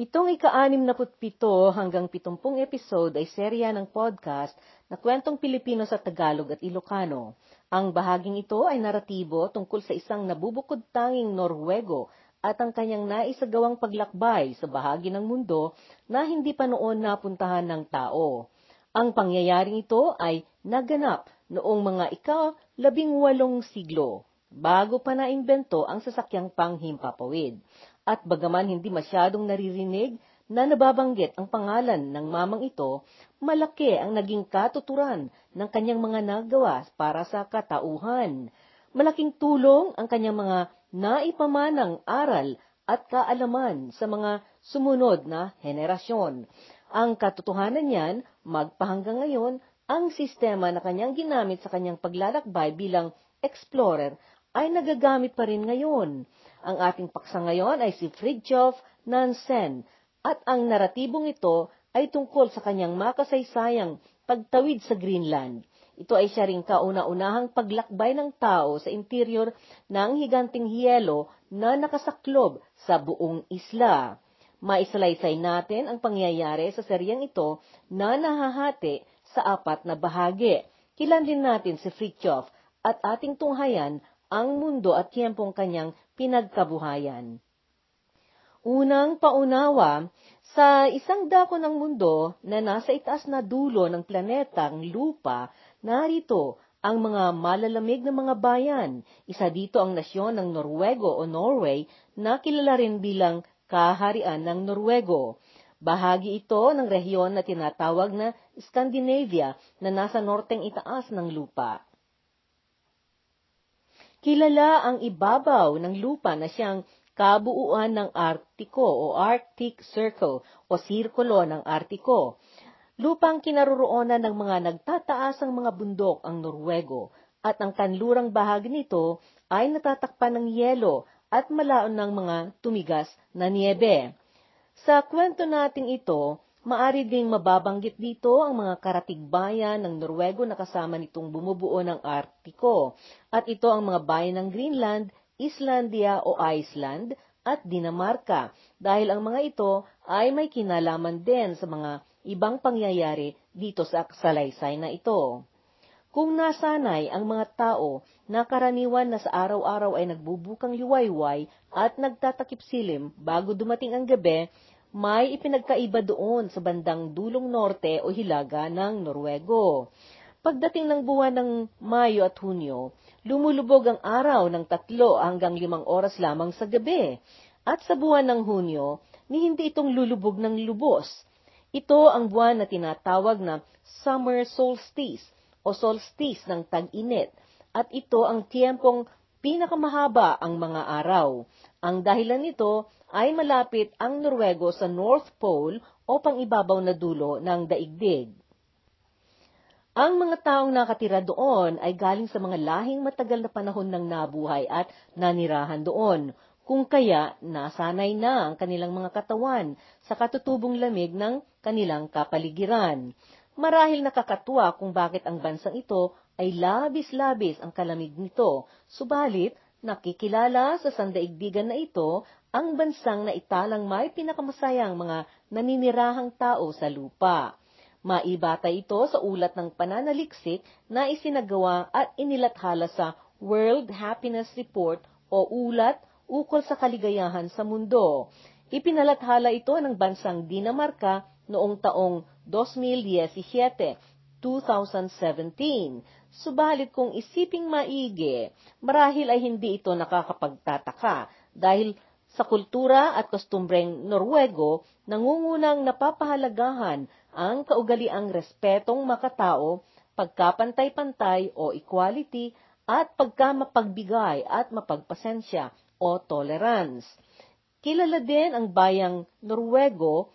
Itong ika-anim na putpito hanggang pitumpung episode ay serya ng podcast na kwentong Pilipino sa Tagalog at Ilocano. Ang bahaging ito ay naratibo tungkol sa isang nabubukod tanging Norwego at ang kanyang naisagawang paglakbay sa bahagi ng mundo na hindi pa noon napuntahan ng tao. Ang pangyayaring ito ay naganap noong mga ika-labing walong siglo, bago pa naimbento ang sasakyang panghimpapawid at bagaman hindi masyadong naririnig na nababanggit ang pangalan ng mamang ito, malaki ang naging katuturan ng kanyang mga nagawa para sa katauhan. Malaking tulong ang kanyang mga naipamanang aral at kaalaman sa mga sumunod na henerasyon. Ang katotohanan niyan, magpahanggang ngayon, ang sistema na kanyang ginamit sa kanyang paglalakbay bilang explorer ay nagagamit pa rin ngayon. Ang ating paksa ngayon ay si Fridtjof Nansen at ang naratibong ito ay tungkol sa kanyang makasaysayang pagtawid sa Greenland. Ito ay siya ring kauna-unahang paglakbay ng tao sa interior ng higanting hiyelo na nakasaklob sa buong isla. Maisalaysay natin ang pangyayari sa seryang ito na nahahati sa apat na bahagi. Kilanlin natin si Fritjof at ating tunghayan ang mundo at tiyempong kanyang pinagkabuhayan. Unang paunawa, sa isang dako ng mundo na nasa itaas na dulo ng planetang lupa, narito ang mga malalamig na mga bayan. Isa dito ang nasyon ng Norwego o Norway na kilala rin bilang kaharian ng Norwego. Bahagi ito ng rehiyon na tinatawag na Scandinavia na nasa norteng itaas ng lupa. Kilala ang ibabaw ng lupa na siyang kabuuan ng Artiko o Arctic Circle o sirkulo ng Artiko. Lupang kinaroroonan ng mga nagtataasang mga bundok ang Norwego at ang kanlurang bahagi nito ay natatakpan ng yelo at malaon ng mga tumigas na niebe. Sa kwento nating ito, Maari ding mababanggit dito ang mga karatigbayan ng Norwego na kasama nitong bumubuo ng Artiko, at ito ang mga bayan ng Greenland, Islandia o Iceland, at Dinamarca, dahil ang mga ito ay may kinalaman din sa mga ibang pangyayari dito sa salaysay na ito. Kung nasanay ang mga tao na karaniwan na sa araw-araw ay nagbubukang liwayway at nagtatakip silim bago dumating ang gabi, may ipinagkaiba doon sa bandang dulong norte o hilaga ng Norwego. Pagdating ng buwan ng Mayo at Hunyo, lumulubog ang araw ng tatlo hanggang limang oras lamang sa gabi. At sa buwan ng Hunyo, ni hindi itong lulubog ng lubos. Ito ang buwan na tinatawag na summer solstice o solstice ng tag-init. At ito ang tiyempong pinakamahaba ang mga araw. Ang dahilan nito ay malapit ang Norwego sa North Pole o pangibabaw na dulo ng daigdig. Ang mga taong nakatira doon ay galing sa mga lahing matagal na panahon ng nabuhay at nanirahan doon, kung kaya nasanay na ang kanilang mga katawan sa katutubong lamig ng kanilang kapaligiran. Marahil nakakatuwa kung bakit ang bansang ito ay labis-labis ang kalamig nito, subalit nakikilala sa sandaigdigan na ito ang bansang na italang may pinakamasayang mga naninirahang tao sa lupa. Maibata ito sa ulat ng pananaliksik na isinagawa at inilathala sa World Happiness Report o ulat ukol sa kaligayahan sa mundo. Ipinalathala ito ng bansang Dinamarca noong taong 2017, 2017. Subalit kung isiping maigi, marahil ay hindi ito nakakapagtataka dahil sa kultura at kostumbreng Norwego, nangungunang napapahalagahan ang kaugaliang respetong makatao, pagkapantay-pantay o equality, at pagkamapagbigay at mapagpasensya o tolerance. Kilala din ang bayang Norwego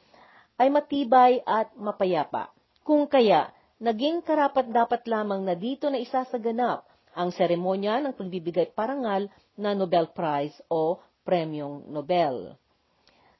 ay matibay at mapayapa. Kung kaya, naging karapat dapat lamang na dito na isasaganap ang seremonya ng pagbibigay parangal na Nobel Prize o Premyong Nobel.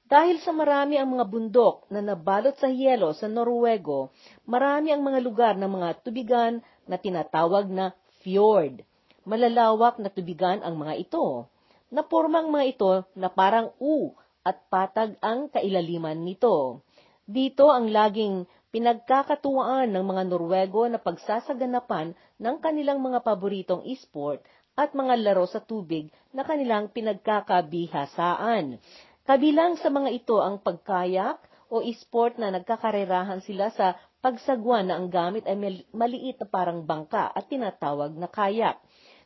Dahil sa marami ang mga bundok na nabalot sa yelo sa Norwego, marami ang mga lugar ng mga tubigan na tinatawag na fjord. Malalawak na tubigan ang mga ito. Naporma ang mga ito na parang U at patag ang kailaliman nito. Dito ang laging pinagkakatuwaan ng mga Norwego na pagsasaganapan ng kanilang mga paboritong esport at mga laro sa tubig na kanilang pinagkakabihasaan. Kabilang sa mga ito ang pagkayak o esport na nagkakarerahan sila sa pagsagwan na ang gamit ay maliit na parang bangka at tinatawag na kayak.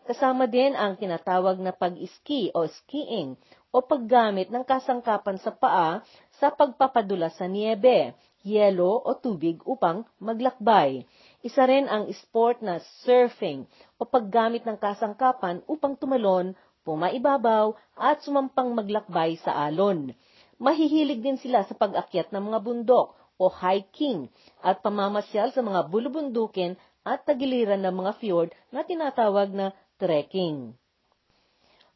Kasama din ang tinatawag na pag-ski o skiing o paggamit ng kasangkapan sa paa sa pagpapadula sa niebe, yelo o tubig upang maglakbay. Isa rin ang sport na surfing o paggamit ng kasangkapan upang tumalon pumaibabaw at sumampang maglakbay sa alon. Mahihilig din sila sa pag-akyat ng mga bundok o hiking at pamamasyal sa mga bulubundukin at tagiliran ng mga fjord na tinatawag na trekking.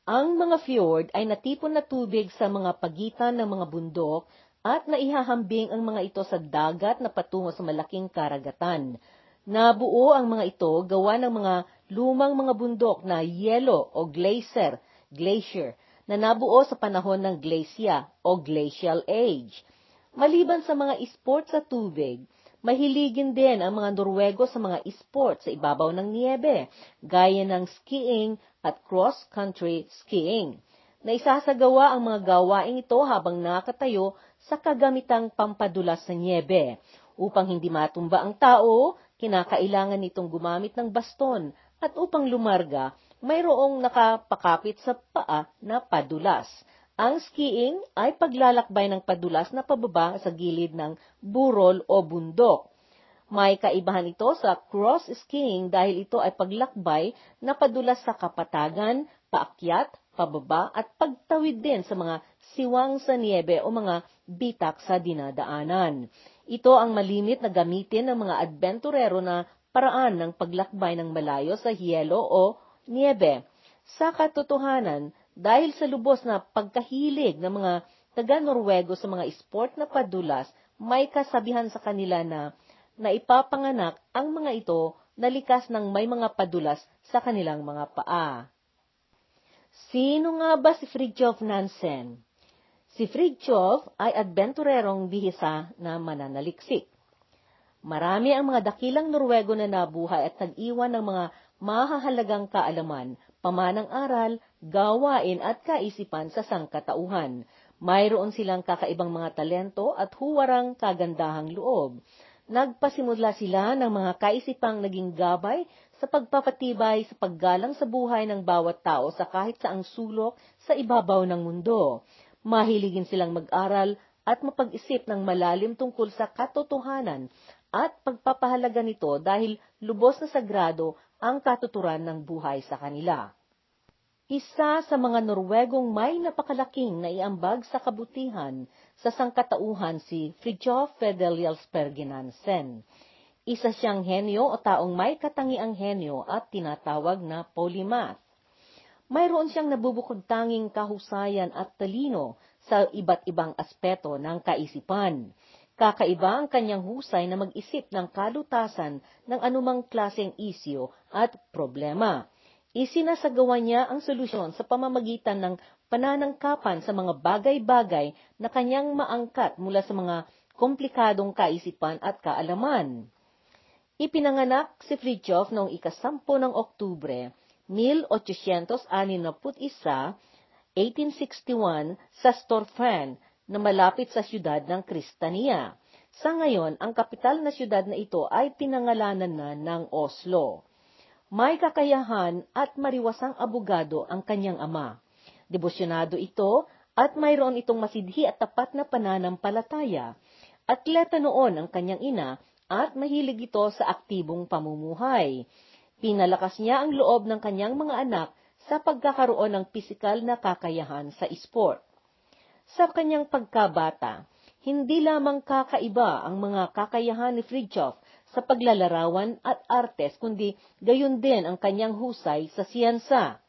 Ang mga fjord ay natipon na tubig sa mga pagitan ng mga bundok at naihahambing ang mga ito sa dagat na patungo sa malaking karagatan. Nabuo ang mga ito gawa ng mga lumang mga bundok na yelo o glacier, glacier na nabuo sa panahon ng glacia o glacial age. Maliban sa mga sport sa tubig, mahiligin din ang mga Norwego sa mga sport sa ibabaw ng niebe, gaya ng skiing at cross-country skiing. Naisasagawa ang mga gawaing ito habang nakatayo sa kagamitang pampadulas sa niebe. Upang hindi matumba ang tao, kinakailangan nitong gumamit ng baston at upang lumarga, mayroong nakapakapit sa paa na padulas. Ang skiing ay paglalakbay ng padulas na pababa sa gilid ng burol o bundok. May kaibahan ito sa cross skiing dahil ito ay paglakbay na padulas sa kapatagan, paakyat, pababa at pagtawid din sa mga siwang sa niebe o mga bitak sa dinadaanan. Ito ang malimit na gamitin ng mga adventurero na paraan ng paglakbay ng malayo sa hielo o niebe. Sa katotohanan, dahil sa lubos na pagkahilig ng mga taga-Norwego sa mga sport na padulas, may kasabihan sa kanila na naipapanganak ang mga ito na likas ng may mga padulas sa kanilang mga paa. Sino nga ba si Fridtjof Nansen? Si Fridtjof ay adventurerong bihisa na mananaliksik. Marami ang mga dakilang Norwego na nabuhay at nag-iwan ng mga mahahalagang kaalaman, pamanang aral, gawain at kaisipan sa sangkatauhan. Mayroon silang kakaibang mga talento at huwarang kagandahang loob. Nagpasimula sila ng mga kaisipang naging gabay sa pagpapatibay sa paggalang sa buhay ng bawat tao sa kahit saang sulok sa ibabaw ng mundo. Mahiligin silang mag-aral at mapag-isip ng malalim tungkol sa katotohanan at pagpapahalaga nito dahil lubos na sagrado ang katuturan ng buhay sa kanila. Isa sa mga Norwegong may napakalaking naiambag sa kabutihan sa sangkatauhan si Fridtjof Fedelius Pergenansen. Isa siyang henyo o taong may katangiang henyo at tinatawag na polymath mayroon siyang nabubukod tanging kahusayan at talino sa iba't ibang aspeto ng kaisipan. Kakaiba ang kanyang husay na mag-isip ng kalutasan ng anumang klaseng isyo at problema. Isinasagawa niya ang solusyon sa pamamagitan ng pananangkapan sa mga bagay-bagay na kanyang maangkat mula sa mga komplikadong kaisipan at kaalaman. Ipinanganak si Fridtjof noong ikasampu ng Oktubre 1861, 1861 sa Storfan na malapit sa siyudad ng Kristania. Sa ngayon, ang kapital na siyudad na ito ay pinangalanan na ng Oslo. May kakayahan at mariwasang abogado ang kanyang ama. Debosyonado ito at mayroon itong masidhi at tapat na pananampalataya. Atleta noon ang kanyang ina at mahilig ito sa aktibong pamumuhay. Pinalakas niya ang loob ng kanyang mga anak sa pagkakaroon ng pisikal na kakayahan sa sport. Sa kanyang pagkabata, hindi lamang kakaiba ang mga kakayahan ni Fridtjof sa paglalarawan at artes, kundi gayon din ang kanyang husay sa siyansa.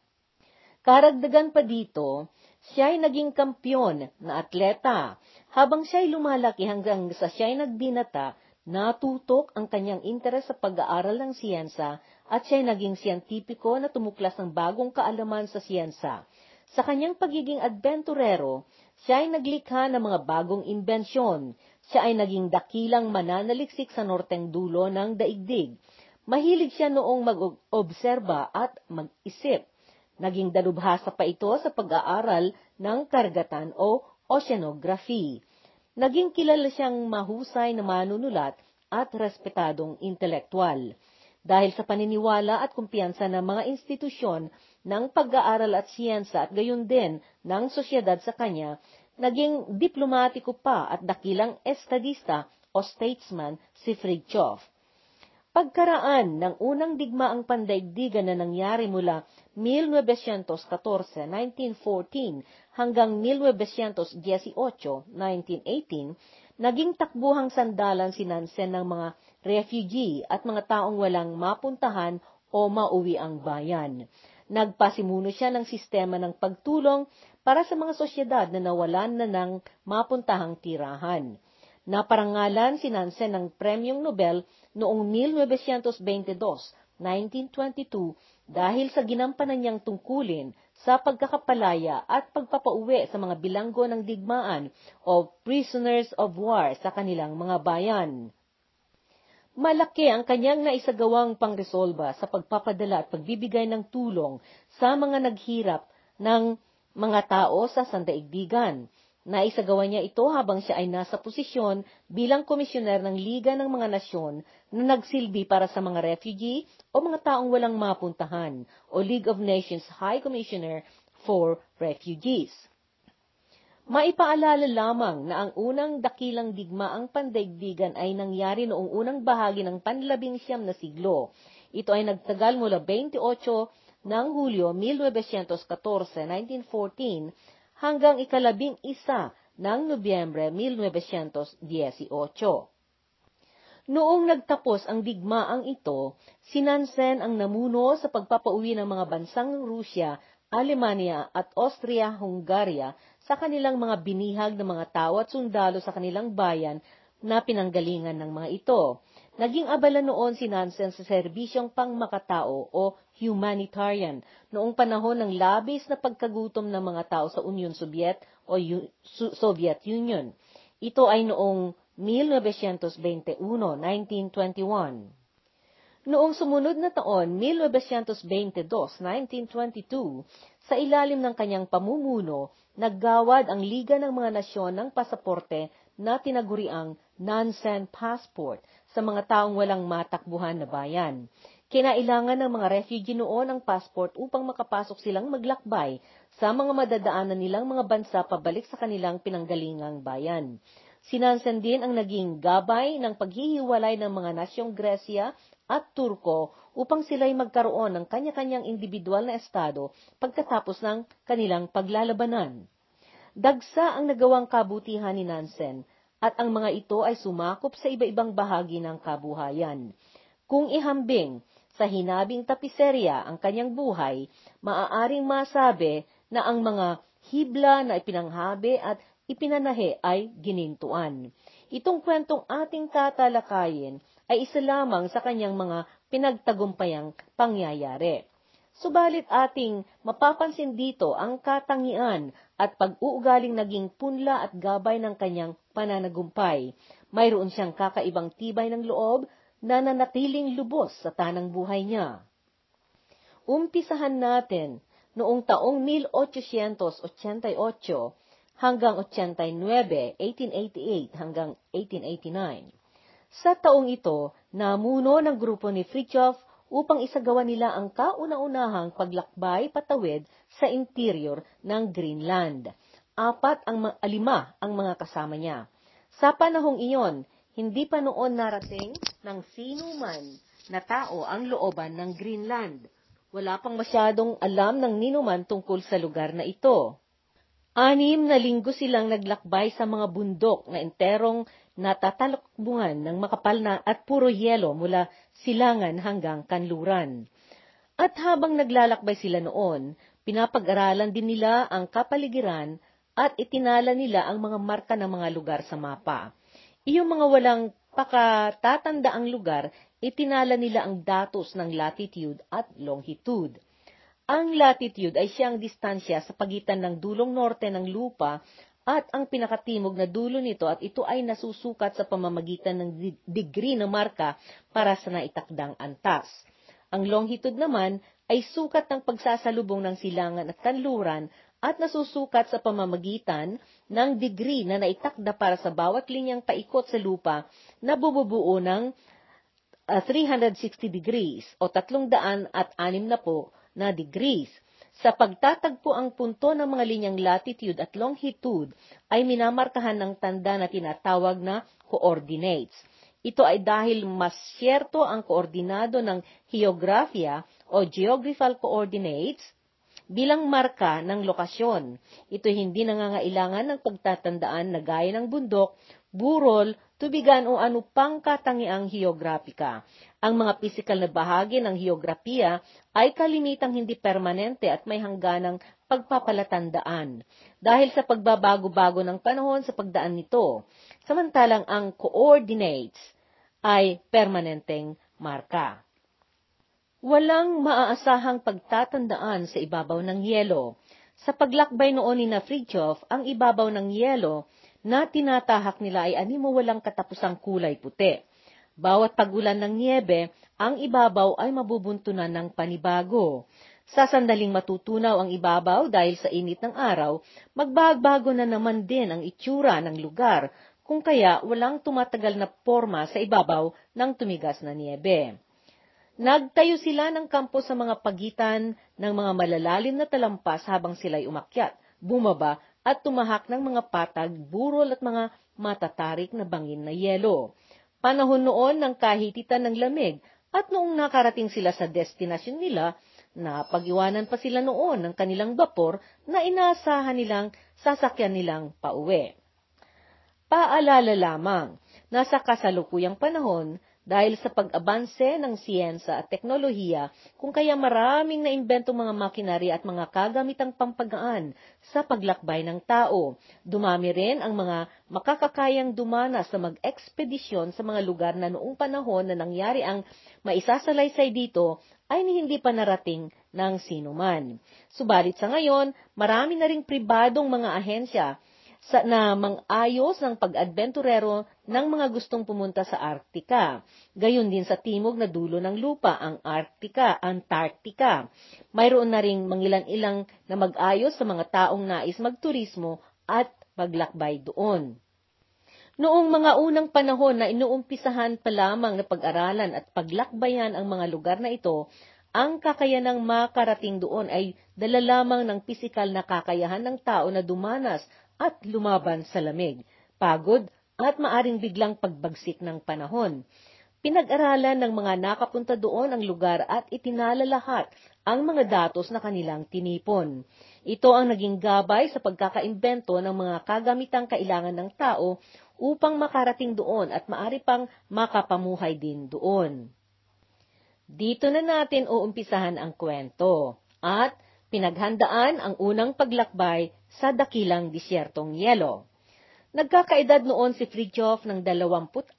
Karagdagan pa dito, siya ay naging kampyon na atleta. Habang siya ay lumalaki hanggang sa siya ay nagbinata, natutok ang kanyang interes sa pag-aaral ng siyensa at siya'y naging siyentipiko na tumuklas ng bagong kaalaman sa siyensa. Sa kanyang pagiging adventurero, siya ay naglikha ng mga bagong imbensyon. Siya ay naging dakilang mananaliksik sa norteng dulo ng daigdig. Mahilig siya noong mag-obserba at mag-isip. Naging dalubhasa pa ito sa pag-aaral ng karagatan o oceanography. Naging kilala siyang mahusay na manunulat at respetadong intelektual. Dahil sa paniniwala at kumpiyansa ng mga institusyon ng pag-aaral at siyensa at gayon din ng sosyedad sa kanya, naging diplomatiko pa at dakilang estadista o statesman si Fridtjof. Pagkaraan ng unang digmaang pandaigdigan na nangyari mula 1914, 1914 hanggang 1918, 1918, naging takbuhang sandalan si Nansen ng mga refugee at mga taong walang mapuntahan o mauwi ang bayan. Nagpasimuno siya ng sistema ng pagtulong para sa mga sosyedad na nawalan na ng mapuntahang tirahan. Naparangalan si Nansen ng Premyong Nobel noong 1922, 1922 dahil sa ginampanan niyang tungkulin sa pagkakapalaya at pagpapauwi sa mga bilanggo ng digmaan o prisoners of war sa kanilang mga bayan. Malaki ang kanyang naisagawang pangresolba sa pagpapadala at pagbibigay ng tulong sa mga naghirap ng mga tao sa sandaigdigan. Naisagawa niya ito habang siya ay nasa posisyon bilang komisyoner ng Liga ng mga Nasyon na nagsilbi para sa mga refugee o mga taong walang mapuntahan o League of Nations High Commissioner for Refugees. Maipaalala lamang na ang unang dakilang digmaang pandaigdigan ay nangyari noong unang bahagi ng panlabing siyam na siglo. Ito ay nagtagal mula 28 ng Hulyo 1914, 1914 hanggang ikalabing isa ng Nobyembre 1918. Noong nagtapos ang digmaang ito, si Nansen ang namuno sa pagpapauwi ng mga bansang Rusya, Alemania at Austria-Hungaria sa kanilang mga binihag ng mga tao at sundalo sa kanilang bayan na pinanggalingan ng mga ito. Naging abala noon si Nansen sa serbisyong pangmakatao o humanitarian noong panahon ng labis na pagkagutom ng mga tao sa Union Soviet o U- Soviet Union. Ito ay noong 1921, 1921. Noong sumunod na taon, 1922, 1922, sa ilalim ng kanyang pamumuno, naggawad ang Liga ng mga Nasyon ng pasaporte na tinaguriang Nansen Passport sa mga taong walang matakbuhan na bayan. Kinailangan ng mga refugee noon ang passport upang makapasok silang maglakbay sa mga madadaanan nilang mga bansa pabalik sa kanilang pinanggalingang bayan. Sinansan din ang naging gabay ng paghihiwalay ng mga nasyong Gresya at Turko upang sila'y magkaroon ng kanya-kanyang individual na estado pagkatapos ng kanilang paglalabanan. Dagsa ang nagawang kabutihan ni Nansen at ang mga ito ay sumakop sa iba-ibang bahagi ng kabuhayan. Kung ihambing sa hinabing tapiserya ang kanyang buhay, maaaring masabi na ang mga hibla na ipinanghabi at ipinanahe ay ginintuan. Itong kwentong ating tatalakayin ay isa lamang sa kanyang mga pinagtagumpayang pangyayari. Subalit ating mapapansin dito ang katangian at pag-uugaling naging punla at gabay ng kanyang pananagumpay. Mayroon siyang kakaibang tibay ng loob na nanatiling lubos sa tanang buhay niya. Umpisahan natin noong taong 1888 hanggang 89, 1888 hanggang 1889. Sa taong ito, namuno ng grupo ni Fridtjof upang isagawa nila ang kauna-unahang paglakbay patawid sa interior ng Greenland. Apat ang lima ang mga kasama niya. Sa panahong iyon, hindi pa noon narating ng sino man na tao ang looban ng Greenland. Wala pang masyadong alam ng ninuman tungkol sa lugar na ito. Anim na linggo silang naglakbay sa mga bundok na enterong natatalakbuhan ng makapal na at puro yelo mula silangan hanggang kanluran. At habang naglalakbay sila noon, pinapag-aralan din nila ang kapaligiran at itinala nila ang mga marka ng mga lugar sa mapa. Iyong mga walang pakatatandaang lugar, itinala nila ang datos ng latitude at longitude. Ang latitude ay siyang distansya sa pagitan ng dulong norte ng lupa at ang pinakatimog na dulo nito at ito ay nasusukat sa pamamagitan ng degree ng marka para sa naitakdang antas. Ang longitude naman ay sukat ng pagsasalubong ng silangan at kanluran at nasusukat sa pamamagitan ng degree na naitakda para sa bawat linyang paikot sa lupa na bububuo ng uh, 360 degrees o 360 na degrees. Sa pagtatagpo ang punto ng mga linyang latitude at longitude ay minamarkahan ng tanda na tinatawag na coordinates. Ito ay dahil mas siyerto ang koordinado ng geografya o geographical coordinates bilang marka ng lokasyon. Ito hindi nangangailangan ng pagtatandaan na gaya ng bundok, burol, tubigan o ano pang katangiang geografika. Ang mga pisikal na bahagi ng geografiya ay kalimitang hindi permanente at may hangganang pagpapalatandaan dahil sa pagbabago-bago ng panahon sa pagdaan nito. Samantalang ang coordinates ay permanenteng marka. Walang maaasahang pagtatandaan sa ibabaw ng yelo. Sa paglakbay noon ni Fridtjof, ang ibabaw ng yelo na tinatahak nila ay animo walang katapusang kulay puti. Bawat pagulan ng niebe, ang ibabaw ay mabubuntunan ng panibago. Sa sandaling matutunaw ang ibabaw dahil sa init ng araw, magbabago na naman din ang itsura ng lugar kung kaya walang tumatagal na forma sa ibabaw ng tumigas na niebe. Nagtayo sila ng kampo sa mga pagitan ng mga malalalim na talampas habang sila'y umakyat, bumaba at tumahak ng mga patag, burol at mga matatarik na bangin na yelo. Panahon noon ng kahititan ng lamig at noong nakarating sila sa destinasyon nila, napag-iwanan pa sila noon ng kanilang bapor na inaasahan nilang sasakyan nilang pauwi. Paalala lamang, nasa kasalukuyang panahon, dahil sa pag-abanse ng siyensa at teknolohiya, kung kaya maraming naimbentong mga makinarya at mga kagamitang pampagaan sa paglakbay ng tao. Dumami rin ang mga makakakayang dumanas sa mag-ekspedisyon sa mga lugar na noong panahon na nangyari ang maisasalaysay dito ay hindi pa narating ng sinuman. Subalit sa ngayon, marami na ring pribadong mga ahensya sa, na mang-ayos ng pag-adventurero ng mga gustong pumunta sa Arctica. Gayon din sa timog na dulo ng lupa, ang Arctica, Antarctica. Mayroon na ring mangilan-ilang na mag-ayos sa mga taong nais magturismo at maglakbay doon. Noong mga unang panahon na inuumpisahan pa lamang na pag-aralan at paglakbayan ang mga lugar na ito, ang kakayanang makarating doon ay dala lamang ng pisikal na kakayahan ng tao na dumanas at lumaban sa lamig, pagod at maaring biglang pagbagsik ng panahon. Pinag-aralan ng mga nakapunta doon ang lugar at itinala lahat ang mga datos na kanilang tinipon. Ito ang naging gabay sa pagkakaimbento ng mga kagamitang kailangan ng tao upang makarating doon at maari pang makapamuhay din doon. Dito na natin uumpisahan ang kwento at pinaghandaan ang unang paglakbay sa dakilang disyertong yelo. Nagkakaedad noon si Fridtjof ng 26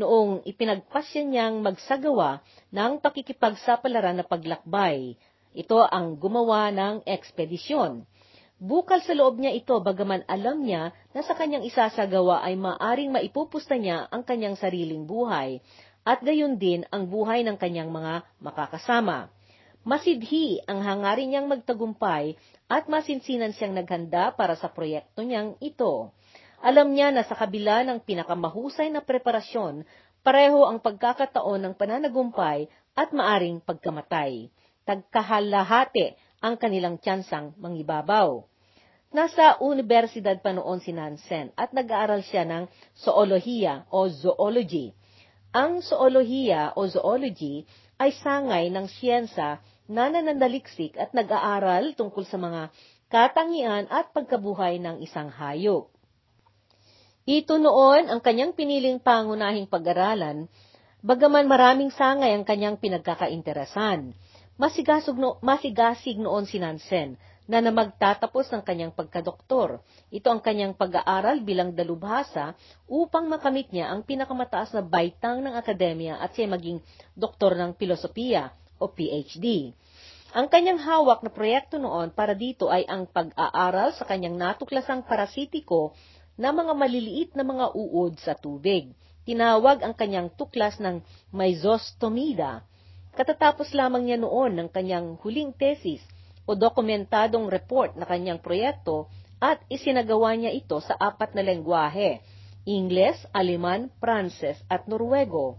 noong ipinagpasya niyang magsagawa ng pakikipagsapalaran na paglakbay. Ito ang gumawa ng ekspedisyon. Bukal sa loob niya ito bagaman alam niya na sa kanyang isasagawa ay maaring maipupusta niya ang kanyang sariling buhay at gayon din ang buhay ng kanyang mga makakasama. Masidhi ang hangarin niyang magtagumpay at masinsinan siyang naghanda para sa proyekto niyang ito. Alam niya na sa kabila ng pinakamahusay na preparasyon, pareho ang pagkakataon ng pananagumpay at maaring pagkamatay. Tagkahalahati ang kanilang tsansang mangibabaw. Nasa universidad pa noon si Nansen at nag-aaral siya ng zoolohiya o zoology. Ang zoolohiya o zoology ay sangay ng siyensa na nananaliksik at nag-aaral tungkol sa mga katangian at pagkabuhay ng isang hayop. Ito noon ang kanyang piniling pangunahing pag-aralan, bagaman maraming sangay ang kanyang pinagkakainteresan. Masigasig, no, masigasig noon si Nansen na na magtatapos ng kanyang pagkadoktor. Ito ang kanyang pag-aaral bilang dalubhasa upang makamit niya ang pinakamataas na baitang ng akademya at siya maging doktor ng filosofiya o PhD. Ang kanyang hawak na proyekto noon para dito ay ang pag-aaral sa kanyang natuklasang parasitiko na mga maliliit na mga uod sa tubig. Tinawag ang kanyang tuklas ng Myzostomida. Katatapos lamang niya noon ng kanyang huling tesis o dokumentadong report na kanyang proyekto at isinagawa niya ito sa apat na lengguwahe, Ingles, Aleman, Pranses at Norwego.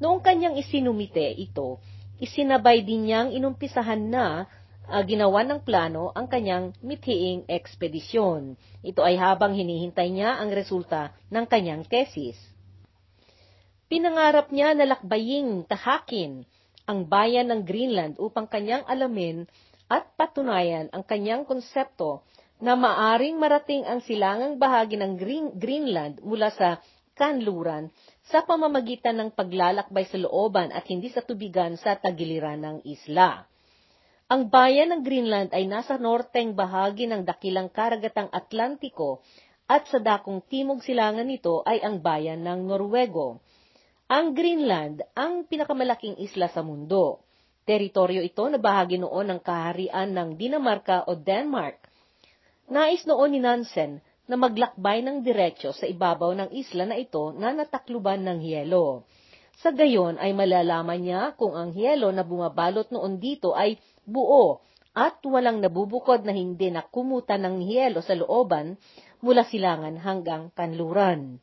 Noong kanyang isinumite ito, isinabay din niyang inumpisahan na uh, ginawa ng plano ang kanyang mithiing ekspedisyon. Ito ay habang hinihintay niya ang resulta ng kanyang tesis. Pinangarap niya na lakbaying tahakin ang bayan ng Greenland upang kanyang alamin at patunayan ang kanyang konsepto na maaring marating ang silangang bahagi ng Green, Greenland mula sa kanluran sa pamamagitan ng paglalakbay sa looban at hindi sa tubigan sa tagiliran ng isla. Ang bayan ng Greenland ay nasa norteng bahagi ng dakilang karagatang Atlantiko at sa dakong timog silangan nito ay ang bayan ng Norwego. Ang Greenland ang pinakamalaking isla sa mundo. Teritoryo ito na bahagi noon ng kaharian ng Dinamarca o Denmark. Nais noon ni Nansen na maglakbay ng diretsyo sa ibabaw ng isla na ito na natakluban ng hiyelo. Sa gayon ay malalaman niya kung ang hiyelo na bumabalot noon dito ay buo at walang nabubukod na hindi na kumuta ng hiyelo sa looban mula silangan hanggang kanluran.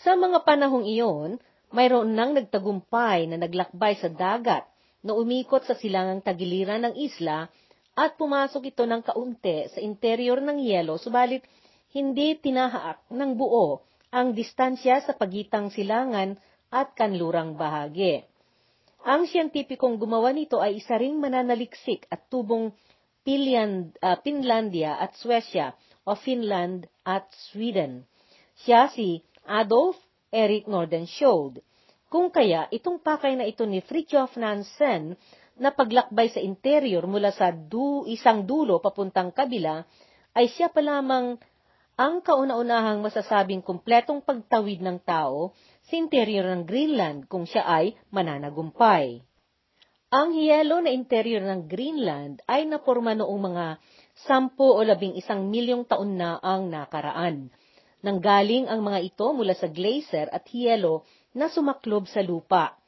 Sa mga panahong iyon, mayroon nang nagtagumpay na naglakbay sa dagat na umikot sa silangang tagiliran ng isla at pumasok ito ng kaunti sa interior ng yelo, subalit hindi tinahaak ng buo ang distansya sa pagitang silangan at kanlurang bahagi. Ang siyentipikong gumawa nito ay isa ring mananaliksik at tubong uh, Finlandia at Suecia o Finland at Sweden. Siya si Adolf Erik Nordenskjöld. Kung kaya, itong pakay na ito ni Fridtjof Nansen na paglakbay sa interior mula sa du, isang dulo papuntang kabila, ay siya pa lamang ang kauna-unahang masasabing kumpletong pagtawid ng tao sa interior ng Greenland kung siya ay mananagumpay. Ang hiyelo na interior ng Greenland ay naporma noong mga sampu o labing isang milyong taon na ang nakaraan. Nanggaling ang mga ito mula sa glacier at hiyelo na sumaklob sa lupa.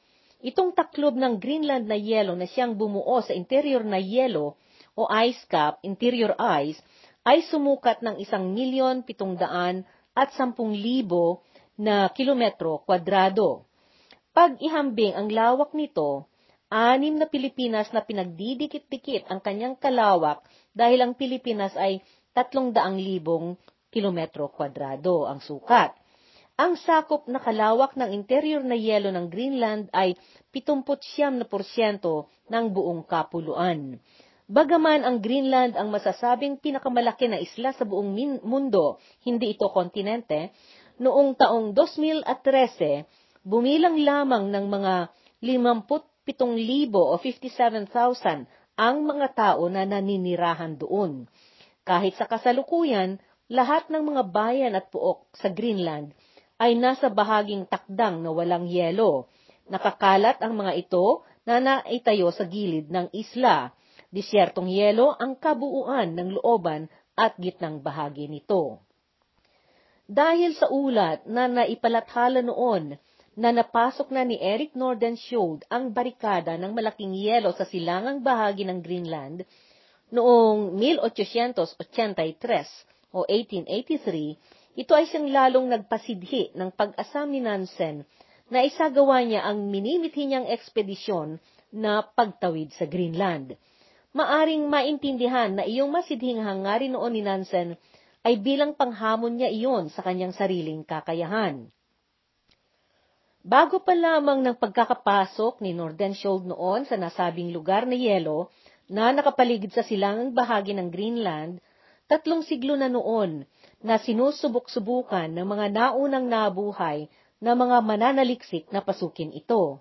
Itong taklob ng Greenland na yelo na siyang bumuo sa interior na yelo o ice cap, interior ice, ay sumukat ng isang milyon pitong daan at sampung libo na kilometro kwadrado. Pag ihambing ang lawak nito, anim na Pilipinas na pinagdidikit-dikit ang kanyang kalawak dahil ang Pilipinas ay tatlong daang libong kilometro kwadrado ang sukat. Ang sakop na kalawak ng interior na yelo ng Greenland ay 79% ng buong kapuluan. Bagaman ang Greenland ang masasabing pinakamalaki na isla sa buong mundo, hindi ito kontinente, noong taong 2013, bumilang lamang ng mga 57,000 o 57,000 ang mga tao na naninirahan doon. Kahit sa kasalukuyan, lahat ng mga bayan at puok sa Greenland ay nasa bahaging takdang na walang yelo. Nakakalat ang mga ito na naitayo sa gilid ng isla. Disyertong yelo ang kabuuan ng looban at gitnang bahagi nito. Dahil sa ulat na naipalathala noon na napasok na ni Eric Nordenskjöld ang barikada ng malaking yelo sa silangang bahagi ng Greenland noong 1883 o 1883, ito ay siyang lalong nagpasidhi ng pag-asam ni Nansen na isagawa niya ang minimithi niyang ekspedisyon na pagtawid sa Greenland. Maaring maintindihan na iyong masidhing hangarin noon ni Nansen ay bilang panghamon niya iyon sa kanyang sariling kakayahan. Bago pa lamang ng pagkakapasok ni Nordenskjold noon sa nasabing lugar na yelo na nakapaligid sa silangang bahagi ng Greenland, tatlong siglo na noon na sinusubok-subukan ng mga naunang nabuhay na mga mananaliksik na pasukin ito.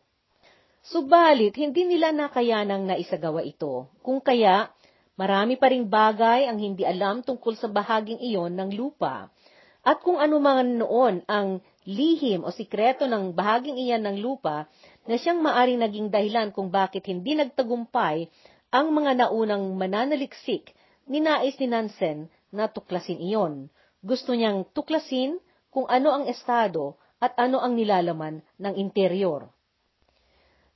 Subalit, hindi nila nakayanang naisagawa ito. Kung kaya, marami pa ring bagay ang hindi alam tungkol sa bahaging iyon ng lupa. At kung ano man noon ang lihim o sikreto ng bahaging iyan ng lupa na siyang maaring naging dahilan kung bakit hindi nagtagumpay ang mga naunang mananaliksik, ninais ni Nansen na tuklasin iyon. Gusto niyang tuklasin kung ano ang estado at ano ang nilalaman ng interior.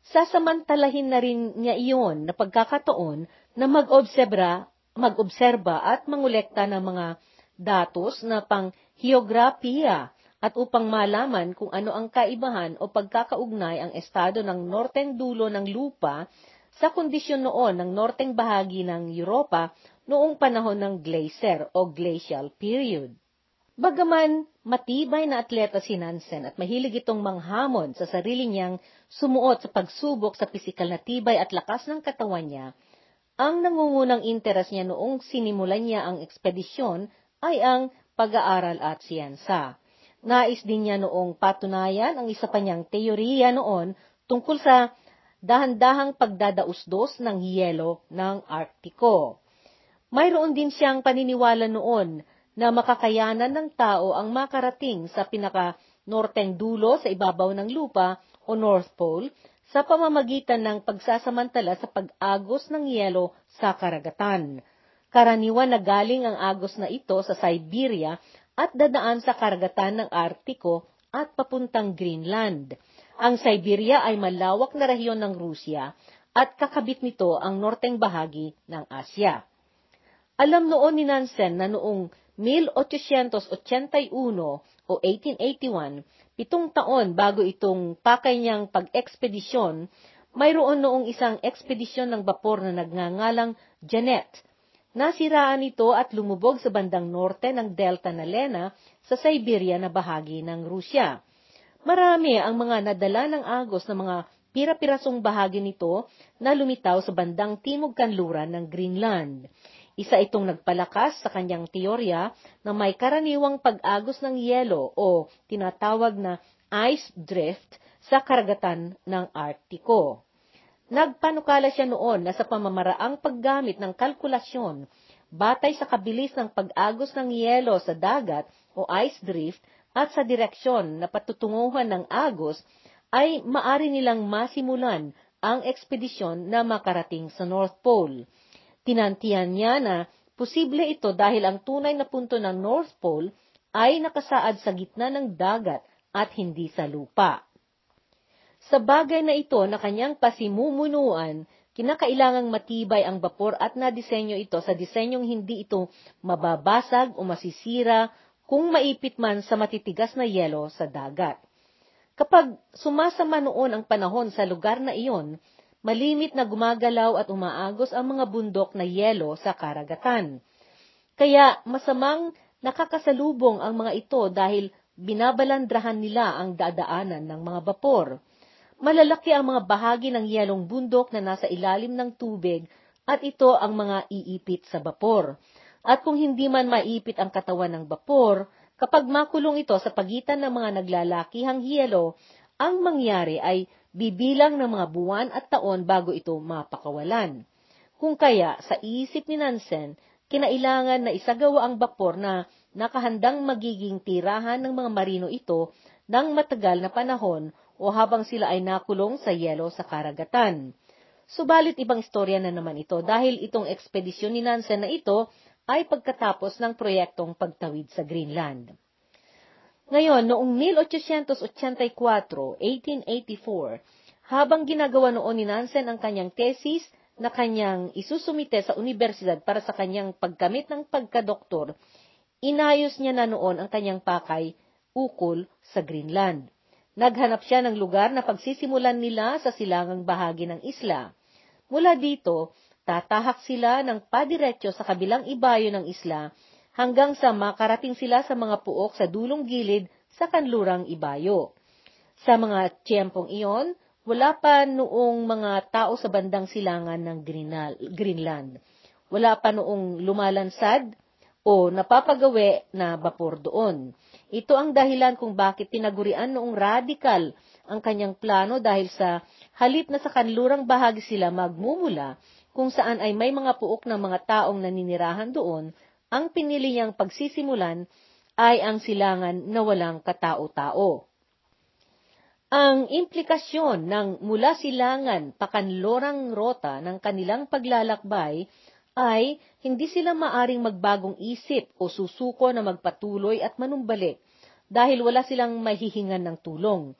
Sasamantalahin na rin niya iyon na pagkakataon na mag-obserba, mag-obserba at mangolekta ng mga datos na pang geografiya at upang malaman kung ano ang kaibahan o pagkakaugnay ang estado ng norteng dulo ng lupa sa kondisyon noon ng norteng bahagi ng Europa noong panahon ng glacier o glacial period. Bagaman matibay na atleta si Nansen at mahilig itong manghamon sa sarili niyang sumuot sa pagsubok sa pisikal na tibay at lakas ng katawan niya, ang nangungunang interes niya noong sinimulan niya ang ekspedisyon ay ang pag-aaral at siyensa. Nais din niya noong patunayan ang isa pa niyang teorya noon tungkol sa dahan-dahang pagdadausdos ng yelo ng Arktiko. Mayroon din siyang paniniwala noon na makakayanan ng tao ang makarating sa pinaka-norteng dulo sa ibabaw ng lupa o North Pole sa pamamagitan ng pagsasamantala sa pag-agos ng yelo sa karagatan. Karaniwan na galing ang agos na ito sa Siberia at dadaan sa karagatan ng Artiko at papuntang Greenland. Ang Siberia ay malawak na rehiyon ng Rusya at kakabit nito ang norteng bahagi ng Asya. Alam noon ni Nansen na noong 1881 o 1881, pitong taon bago itong pakay niyang pag-ekspedisyon, mayroon noong isang ekspedisyon ng bapor na nagngangalang Janet Nasiraan ito at lumubog sa bandang norte ng delta na Lena sa Siberia na bahagi ng Rusya. Marami ang mga nadala ng agos na mga pira-pirasong bahagi nito na lumitaw sa bandang timog kanluran ng Greenland. Isa itong nagpalakas sa kanyang teorya na may karaniwang pag-agos ng yelo o tinatawag na ice drift sa karagatan ng Artiko. Nagpanukala siya noon na sa pamamaraang paggamit ng kalkulasyon, batay sa kabilis ng pag-agos ng yelo sa dagat o ice drift at sa direksyon na patutunguhan ng agos, ay maari nilang masimulan ang ekspedisyon na makarating sa North Pole. Tinantiyan niya na posible ito dahil ang tunay na punto ng North Pole ay nakasaad sa gitna ng dagat at hindi sa lupa. Sa bagay na ito na kanyang pasimumunuan, kinakailangang matibay ang bapor at nadisenyo ito sa disenyong hindi ito mababasag o masisira kung maipit man sa matitigas na yelo sa dagat. Kapag sumasama noon ang panahon sa lugar na iyon, malimit na gumagalaw at umaagos ang mga bundok na yelo sa karagatan. Kaya masamang nakakasalubong ang mga ito dahil binabalandrahan nila ang dadaanan ng mga bapor. Malalaki ang mga bahagi ng yelong bundok na nasa ilalim ng tubig at ito ang mga iipit sa bapor. At kung hindi man maipit ang katawan ng bapor, kapag makulong ito sa pagitan ng mga naglalakihang yelo, ang mangyari ay bibilang ng mga buwan at taon bago ito mapakawalan. Kung kaya, sa isip ni Nansen, kinailangan na isagawa ang bapor na nakahandang magiging tirahan ng mga marino ito ng matagal na panahon o habang sila ay nakulong sa yelo sa karagatan. Subalit ibang istorya na naman ito dahil itong ekspedisyon ni Nansen na ito ay pagkatapos ng proyektong pagtawid sa Greenland. Ngayon, noong 1884, 1884, habang ginagawa noon ni Nansen ang kanyang thesis na kanyang isusumite sa universidad para sa kanyang pagkamit ng pagkadoktor, inayos niya na noon ang kanyang pakay ukol sa Greenland. Naghanap siya ng lugar na pagsisimulan nila sa silangang bahagi ng isla. Mula dito, tatahak sila ng padiretso sa kabilang ibayo ng isla hanggang sa makarating sila sa mga puok sa dulong gilid sa kanlurang ibayo. Sa mga tiyempong iyon, wala pa noong mga tao sa bandang silangan ng Greenland. Wala pa noong lumalansad o napapagawi na bapor doon. Ito ang dahilan kung bakit tinagurian noong radikal ang kanyang plano dahil sa halip na sa kanlurang bahagi sila magmumula kung saan ay may mga puok ng mga taong naninirahan doon, ang pinili niyang pagsisimulan ay ang silangan na walang katao-tao. Ang implikasyon ng mula silangan pakanlorang rota ng kanilang paglalakbay ay hindi sila maaring magbagong isip o susuko na magpatuloy at manumbalik dahil wala silang mahihingan ng tulong.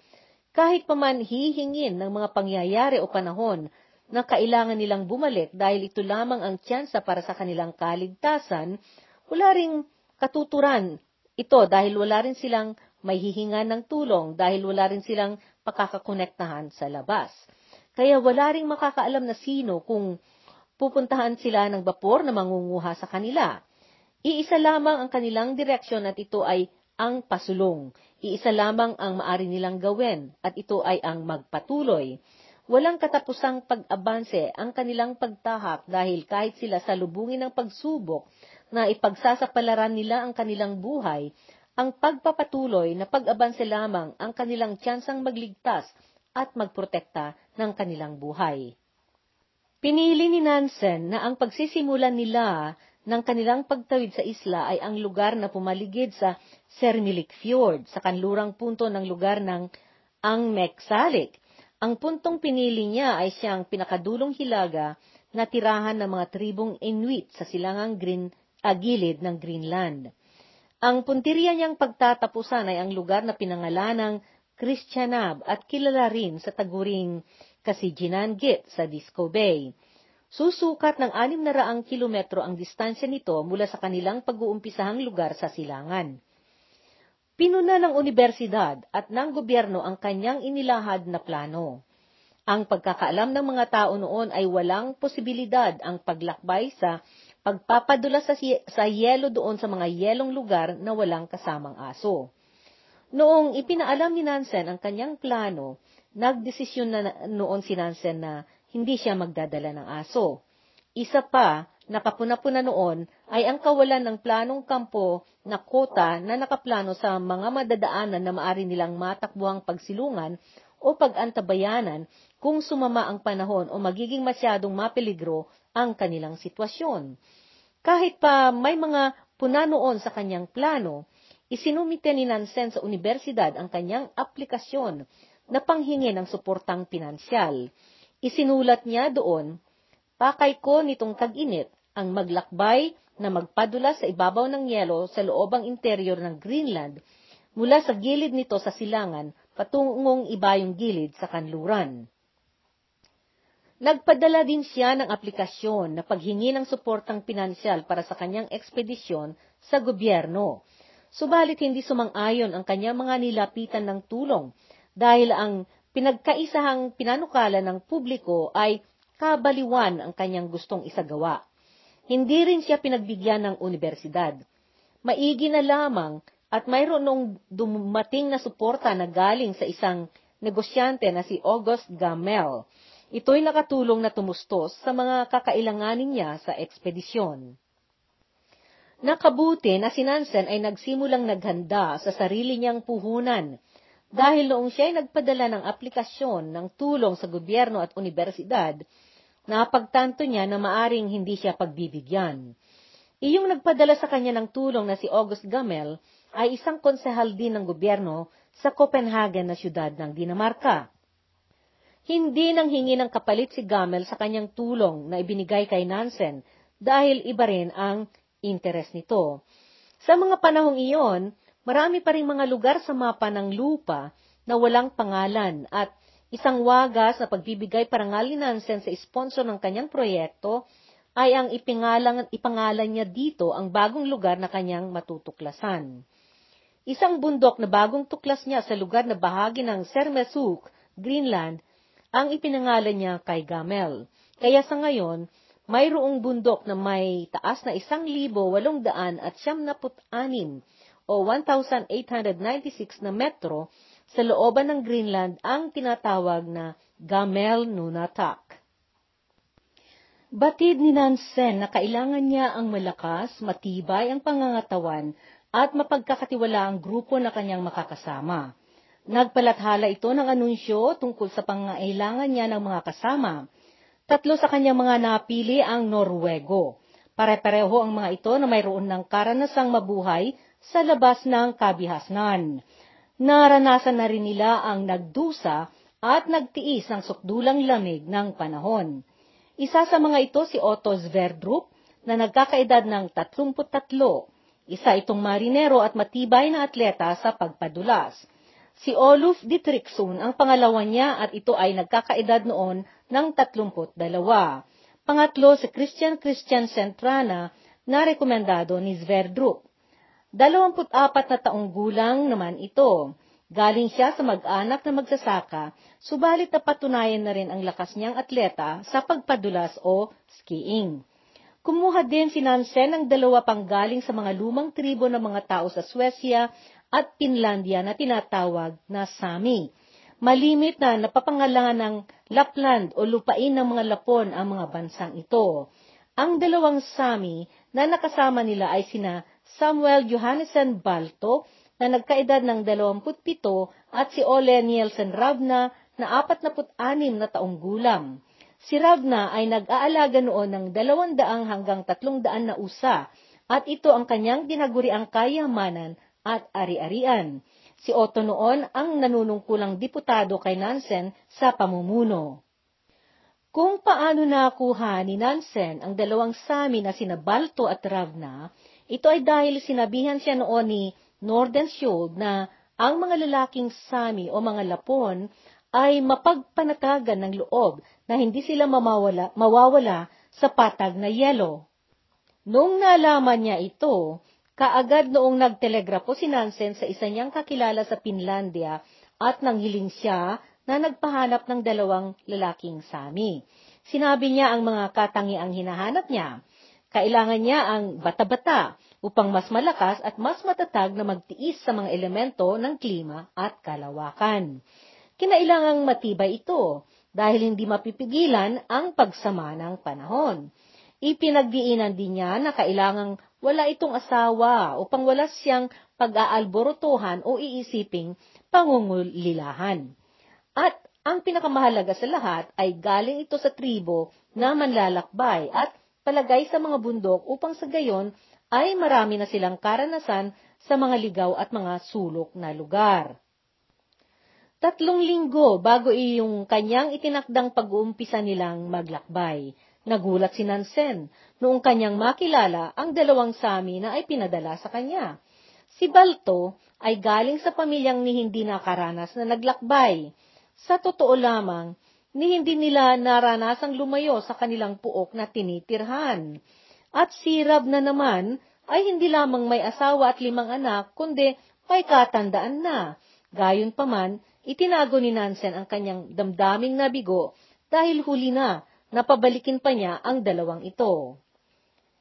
Kahit paman hihingin ng mga pangyayari o panahon na kailangan nilang bumalik dahil ito lamang ang tsansa para sa kanilang kaligtasan, wala ring katuturan ito dahil wala rin silang may hihinga ng tulong dahil wala rin silang pakakakonektahan sa labas. Kaya wala ring makakaalam na sino kung pupuntahan sila ng bapor na mangunguha sa kanila. Iisa lamang ang kanilang direksyon at ito ay ang pasulong. Iisa lamang ang maari nilang gawin at ito ay ang magpatuloy. Walang katapusang pag-abanse ang kanilang pagtahak dahil kahit sila sa lubungin ng pagsubok na ipagsasapalaran nila ang kanilang buhay, ang pagpapatuloy na pag-abanse lamang ang kanilang tsansang magligtas at magprotekta ng kanilang buhay. Pinili ni Nansen na ang pagsisimulan nila ng kanilang pagtawid sa isla ay ang lugar na pumaligid sa Sermilik Fjord, sa kanlurang punto ng lugar ng Angmeksalik. Ang puntong pinili niya ay siyang pinakadulong hilaga na tirahan ng mga tribong Inuit sa silangang Green, uh, gilid ng Greenland. Ang puntirya niyang pagtatapusan ay ang lugar na pinangalan ng Christianab at kilala rin sa taguring Kasiginaangit sa Disco Bay. Susukat ng 600 kilometro ang distansya nito mula sa kanilang pag-uumpisahang lugar sa silangan. Pinuna ng universidad at ng gobyerno ang kanyang inilahad na plano. Ang pagkakaalam ng mga tao noon ay walang posibilidad ang paglakbay sa pagpapadula sa, sa yelo doon sa mga yelong lugar na walang kasamang aso. Noong ipinaalam ni Nansen ang kanyang plano, nagdesisyon na noon si Nansen na hindi siya magdadala ng aso. Isa pa, nakapuna-puna noon ay ang kawalan ng planong kampo na kota na nakaplano sa mga madadaanan na maari nilang matakbuhang pagsilungan o pag-antabayanan kung sumama ang panahon o magiging masyadong mapeligro ang kanilang sitwasyon. Kahit pa may mga puna noon sa kanyang plano, isinumite ni Nansen sa universidad ang kanyang aplikasyon na panghingi ng suportang pinansyal. Isinulat niya doon, pakay ko nitong tag-init ang maglakbay na magpadula sa ibabaw ng yelo sa loobang interior ng Greenland mula sa gilid nito sa silangan patungong ibayong gilid sa kanluran. Nagpadala din siya ng aplikasyon na paghingi ng suportang pinansyal para sa kanyang ekspedisyon sa gobyerno. Subalit hindi sumang-ayon ang kanyang mga nilapitan ng tulong dahil ang pinagkaisahang pinanukala ng publiko ay kabaliwan ang kanyang gustong isagawa. Hindi rin siya pinagbigyan ng universidad. Maigi na lamang at mayroon nung dumating na suporta na galing sa isang negosyante na si August Gamel Ito'y nakatulong na tumustos sa mga kakailanganin niya sa ekspedisyon. Nakabuti na si Nansen ay nagsimulang naghanda sa sarili niyang puhunan dahil noong siya ay nagpadala ng aplikasyon ng tulong sa gobyerno at universidad, napagtanto niya na maaring hindi siya pagbibigyan. Iyong nagpadala sa kanya ng tulong na si August Gamel ay isang konsehal din ng gobyerno sa Copenhagen na siyudad ng Dinamarca. Hindi nang hingi ng kapalit si Gamel sa kanyang tulong na ibinigay kay Nansen dahil iba rin ang interes nito. Sa mga panahong iyon, marami pa rin mga lugar sa mapa ng lupa na walang pangalan at isang wagas na pagbibigay parangal ni Nansen sa sponsor ng kanyang proyekto ay ang ipingalan, ipangalan niya dito ang bagong lugar na kanyang matutuklasan. Isang bundok na bagong tuklas niya sa lugar na bahagi ng Sermesuk, Greenland, ang ipinangalan niya kay Gamel. Kaya sa ngayon, mayroong bundok na may taas na isang libo walong daan at siyam anim o 1,896 na metro sa looban ng Greenland ang tinatawag na Gamel Nunatak. Batid ni Nansen na kailangan niya ang malakas, matibay ang pangangatawan at mapagkakatiwala ang grupo na kanyang makakasama. Nagpalathala ito ng anunsyo tungkol sa pangailangan niya ng mga kasama. Tatlo sa kanyang mga napili ang Norwego. Pare-pareho ang mga ito na mayroon ng karanasang mabuhay sa labas ng kabihasnan. Naranasan na rin nila ang nagdusa at nagtiis ng sukdulang lamig ng panahon. Isa sa mga ito si Otto Sverdrup na nagkakaedad ng 33. Isa itong marinero at matibay na atleta sa pagpadulas. Si Oluf Dietrichson ang pangalawa niya at ito ay nagkakaedad noon ng 32. Pangatlo si Christian Christian Centrana na rekomendado ni Sverdrup. 24 na taong gulang naman ito. Galing siya sa mag-anak na magsasaka, subalit napatunayan na rin ang lakas niyang atleta sa pagpadulas o skiing. Kumuha din si Nansen ng dalawa pang galing sa mga lumang tribo ng mga tao sa Swesya at Finlandia na tinatawag na Sami. Malimit na napapangalan ng Lapland o lupain ng mga Lapon ang mga bansang ito. Ang dalawang Sami na nakasama nila ay sina Samuel Johannessen Balto na nagkaedad ng 27 at si Ole Nielsen Ravna na 46 na taong gulang. Si Ravna ay nag-aalaga noon ng 200 hanggang 300 na usa at ito ang kanyang dinaguriang kayamanan at ari-arian. Si Otto noon ang nanunungkulang diputado kay Nansen sa pamumuno. Kung paano nakuha ni Nansen ang dalawang sami na sina Balto at Ravna, ito ay dahil sinabihan siya noon ni Nordenskjold na ang mga lalaking Sami o mga Lapon ay mapagpanatagan ng loob na hindi sila mamawala, mawawala sa patag na yelo. Noong nalaman niya ito, kaagad noong nagtelegrapo si Nansen sa isa niyang kakilala sa Finlandia at nanghiling siya na nagpahanap ng dalawang lalaking Sami. Sinabi niya ang mga katangiang hinahanap niya. Kailangan niya ang bata-bata upang mas malakas at mas matatag na magtiis sa mga elemento ng klima at kalawakan. Kinailangang matibay ito dahil hindi mapipigilan ang pagsama ng panahon. Ipinagdiinan din niya na kailangang wala itong asawa upang wala siyang pag-aalborotohan o iisiping pangungulilahan. At ang pinakamahalaga sa lahat ay galing ito sa tribo na manlalakbay at palagay sa mga bundok upang sa gayon ay marami na silang karanasan sa mga ligaw at mga sulok na lugar. Tatlong linggo bago iyong kanyang itinakdang pag-uumpisa nilang maglakbay, nagulat si Nansen noong kanyang makilala ang dalawang sami na ay pinadala sa kanya. Si Balto ay galing sa pamilyang ni hindi nakaranas na naglakbay. Sa totoo lamang, ni hindi nila naranasang lumayo sa kanilang puok na tinitirhan. At si Rab na naman ay hindi lamang may asawa at limang anak, kundi may katandaan na. Gayon pa man, itinago ni Nansen ang kanyang damdaming nabigo dahil huli na, napabalikin pa niya ang dalawang ito.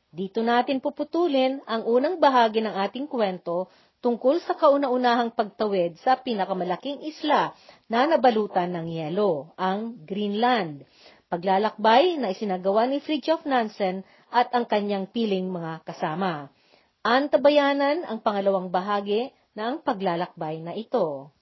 Dito natin puputulin ang unang bahagi ng ating kwento tungkol sa kauna-unahang pagtawid sa pinakamalaking isla na nabalutan ng yelo, ang Greenland paglalakbay na isinagawa ni Fridtjof Nansen at ang kanyang piling mga kasama. Antabayanan ang pangalawang bahagi ng paglalakbay na ito.